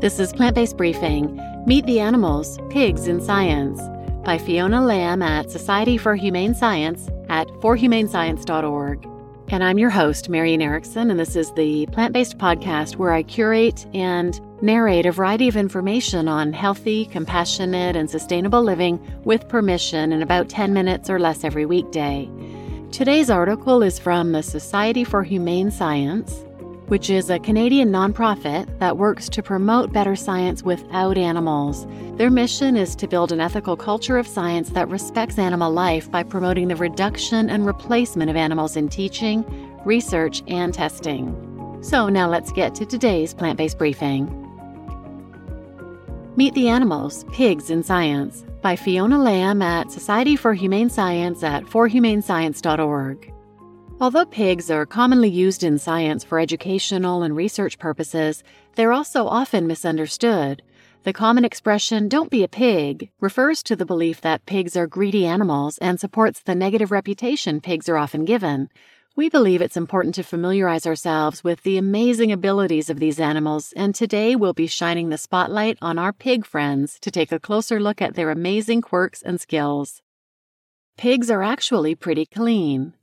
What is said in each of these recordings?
This is Plant Based Briefing Meet the Animals Pigs in Science by Fiona Lamb at Society for Humane Science at forhumanescience.org. And I'm your host, Marian Erickson, and this is the plant based podcast where I curate and narrate a variety of information on healthy, compassionate, and sustainable living with permission in about 10 minutes or less every weekday. Today's article is from the Society for Humane Science which is a Canadian nonprofit that works to promote better science without animals. Their mission is to build an ethical culture of science that respects animal life by promoting the reduction and replacement of animals in teaching, research, and testing. So now let's get to today's plant based briefing. Meet the Animals Pigs in Science by Fiona Lamb at Society for Humane Science at forhumanescience.org. Although pigs are commonly used in science for educational and research purposes, they're also often misunderstood. The common expression, don't be a pig, refers to the belief that pigs are greedy animals and supports the negative reputation pigs are often given. We believe it's important to familiarize ourselves with the amazing abilities of these animals, and today we'll be shining the spotlight on our pig friends to take a closer look at their amazing quirks and skills. Pigs are actually pretty clean.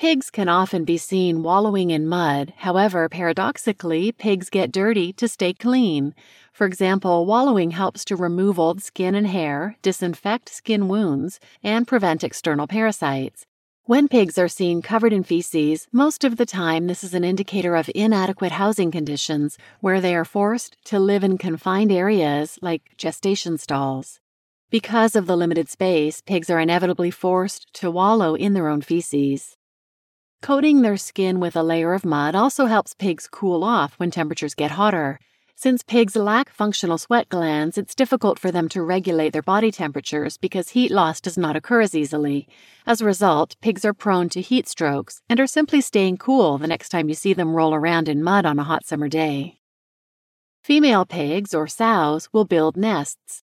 Pigs can often be seen wallowing in mud. However, paradoxically, pigs get dirty to stay clean. For example, wallowing helps to remove old skin and hair, disinfect skin wounds, and prevent external parasites. When pigs are seen covered in feces, most of the time this is an indicator of inadequate housing conditions where they are forced to live in confined areas like gestation stalls. Because of the limited space, pigs are inevitably forced to wallow in their own feces. Coating their skin with a layer of mud also helps pigs cool off when temperatures get hotter. Since pigs lack functional sweat glands, it's difficult for them to regulate their body temperatures because heat loss does not occur as easily. As a result, pigs are prone to heat strokes and are simply staying cool the next time you see them roll around in mud on a hot summer day. Female pigs, or sows, will build nests.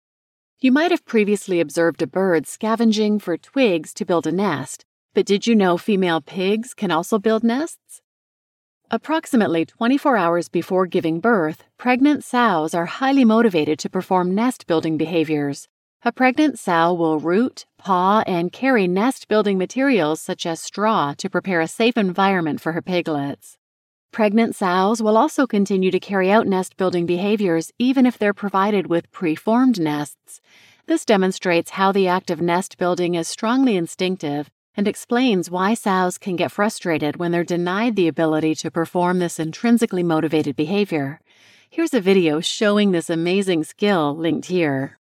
You might have previously observed a bird scavenging for twigs to build a nest, but did you know female pigs can also build nests? Approximately 24 hours before giving birth, pregnant sows are highly motivated to perform nest building behaviors. A pregnant sow will root, paw, and carry nest building materials such as straw to prepare a safe environment for her piglets. Pregnant sows will also continue to carry out nest building behaviors even if they're provided with preformed nests. This demonstrates how the act of nest building is strongly instinctive and explains why sows can get frustrated when they're denied the ability to perform this intrinsically motivated behavior. Here's a video showing this amazing skill linked here.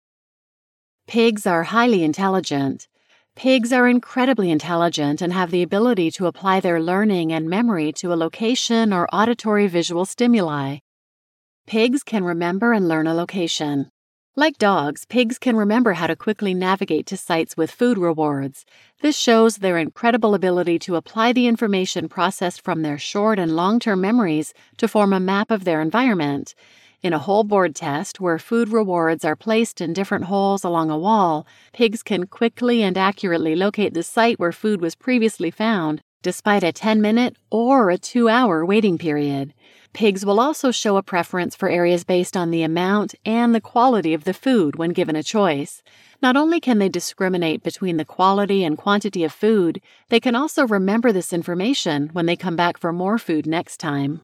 Pigs are highly intelligent. Pigs are incredibly intelligent and have the ability to apply their learning and memory to a location or auditory visual stimuli. Pigs can remember and learn a location. Like dogs, pigs can remember how to quickly navigate to sites with food rewards. This shows their incredible ability to apply the information processed from their short and long term memories to form a map of their environment. In a hole board test, where food rewards are placed in different holes along a wall, pigs can quickly and accurately locate the site where food was previously found, despite a 10 minute or a 2 hour waiting period. Pigs will also show a preference for areas based on the amount and the quality of the food when given a choice. Not only can they discriminate between the quality and quantity of food, they can also remember this information when they come back for more food next time.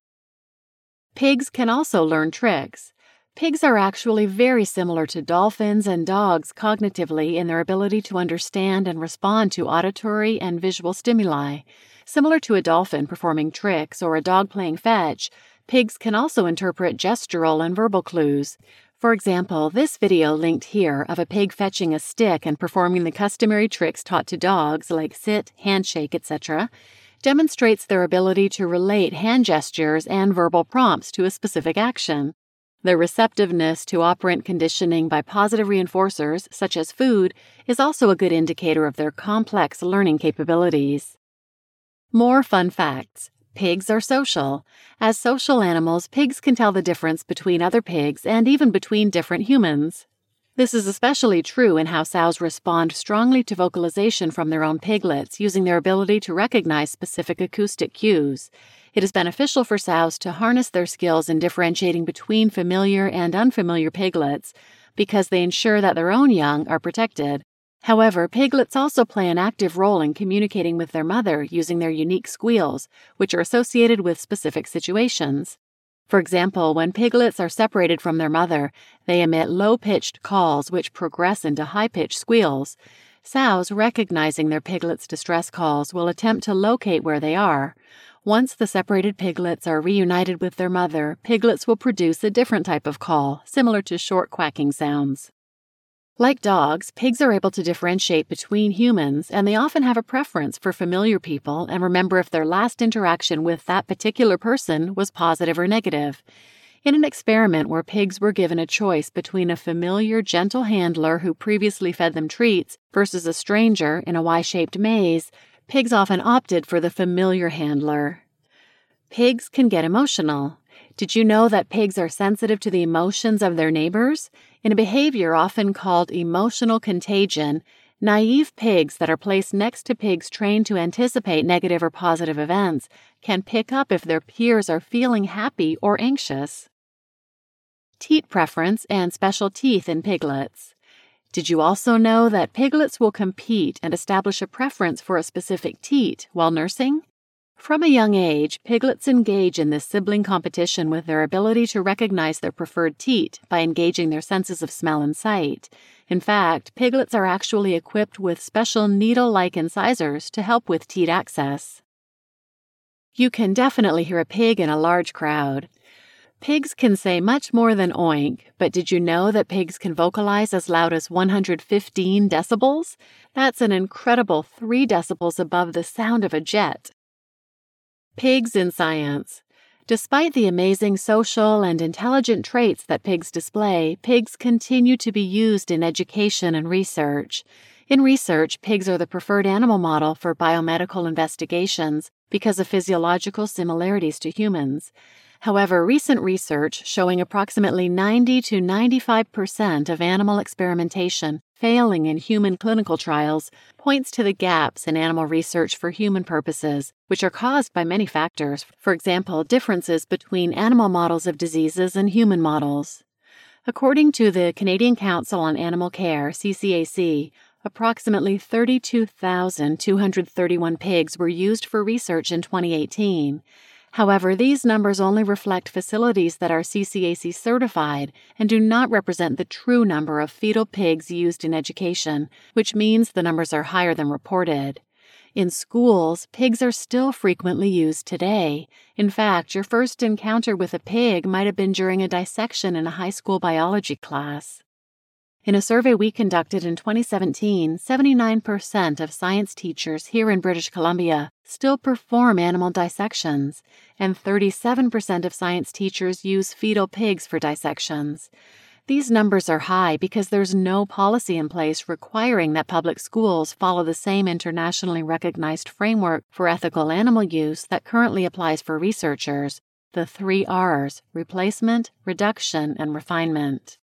Pigs can also learn tricks. Pigs are actually very similar to dolphins and dogs cognitively in their ability to understand and respond to auditory and visual stimuli. Similar to a dolphin performing tricks or a dog playing fetch, Pigs can also interpret gestural and verbal clues. For example, this video linked here of a pig fetching a stick and performing the customary tricks taught to dogs like sit, handshake, etc., demonstrates their ability to relate hand gestures and verbal prompts to a specific action. Their receptiveness to operant conditioning by positive reinforcers, such as food, is also a good indicator of their complex learning capabilities. More fun facts. Pigs are social. As social animals, pigs can tell the difference between other pigs and even between different humans. This is especially true in how sows respond strongly to vocalization from their own piglets using their ability to recognize specific acoustic cues. It is beneficial for sows to harness their skills in differentiating between familiar and unfamiliar piglets because they ensure that their own young are protected. However, piglets also play an active role in communicating with their mother using their unique squeals, which are associated with specific situations. For example, when piglets are separated from their mother, they emit low pitched calls which progress into high pitched squeals. Sows, recognizing their piglets' distress calls, will attempt to locate where they are. Once the separated piglets are reunited with their mother, piglets will produce a different type of call, similar to short quacking sounds. Like dogs, pigs are able to differentiate between humans, and they often have a preference for familiar people and remember if their last interaction with that particular person was positive or negative. In an experiment where pigs were given a choice between a familiar, gentle handler who previously fed them treats versus a stranger in a Y shaped maze, pigs often opted for the familiar handler. Pigs can get emotional. Did you know that pigs are sensitive to the emotions of their neighbors? In a behavior often called emotional contagion, naive pigs that are placed next to pigs trained to anticipate negative or positive events can pick up if their peers are feeling happy or anxious. Teat preference and special teeth in piglets. Did you also know that piglets will compete and establish a preference for a specific teat while nursing? From a young age, piglets engage in this sibling competition with their ability to recognize their preferred teat by engaging their senses of smell and sight. In fact, piglets are actually equipped with special needle like incisors to help with teat access. You can definitely hear a pig in a large crowd. Pigs can say much more than oink, but did you know that pigs can vocalize as loud as 115 decibels? That's an incredible 3 decibels above the sound of a jet. Pigs in Science. Despite the amazing social and intelligent traits that pigs display, pigs continue to be used in education and research. In research, pigs are the preferred animal model for biomedical investigations because of physiological similarities to humans. However, recent research showing approximately 90 to 95% of animal experimentation failing in human clinical trials points to the gaps in animal research for human purposes, which are caused by many factors, for example, differences between animal models of diseases and human models. According to the Canadian Council on Animal Care, CCAC, approximately 32,231 pigs were used for research in 2018 However, these numbers only reflect facilities that are CCAC certified and do not represent the true number of fetal pigs used in education, which means the numbers are higher than reported. In schools, pigs are still frequently used today. In fact, your first encounter with a pig might have been during a dissection in a high school biology class. In a survey we conducted in 2017, 79% of science teachers here in British Columbia still perform animal dissections, and 37% of science teachers use fetal pigs for dissections. These numbers are high because there's no policy in place requiring that public schools follow the same internationally recognized framework for ethical animal use that currently applies for researchers the three R's replacement, reduction, and refinement.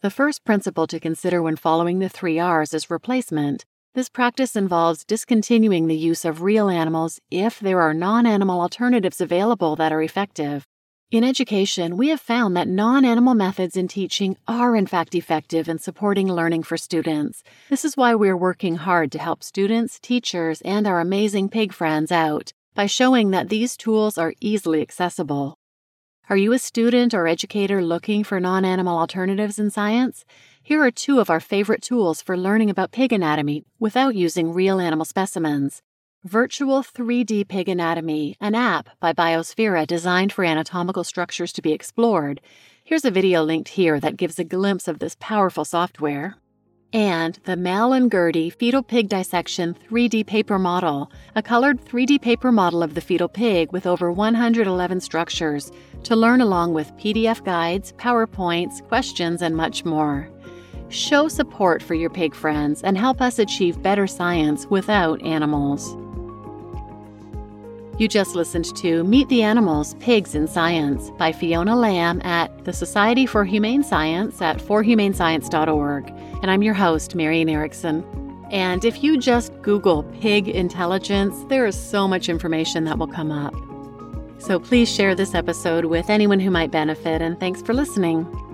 The first principle to consider when following the three R's is replacement. This practice involves discontinuing the use of real animals if there are non animal alternatives available that are effective. In education, we have found that non animal methods in teaching are in fact effective in supporting learning for students. This is why we are working hard to help students, teachers, and our amazing pig friends out by showing that these tools are easily accessible. Are you a student or educator looking for non animal alternatives in science? Here are two of our favorite tools for learning about pig anatomy without using real animal specimens. Virtual 3D Pig Anatomy, an app by Biosphere designed for anatomical structures to be explored. Here's a video linked here that gives a glimpse of this powerful software and the Mel and Gerdy Fetal Pig Dissection 3D Paper Model, a colored 3D paper model of the fetal pig with over 111 structures, to learn along with PDF guides, PowerPoints, questions, and much more. Show support for your pig friends and help us achieve better science without animals. You just listened to Meet the Animals Pigs in Science by Fiona Lamb at the Society for Humane Science at forhumanescience.org. And I'm your host, Marian Erickson. And if you just Google pig intelligence, there is so much information that will come up. So please share this episode with anyone who might benefit, and thanks for listening.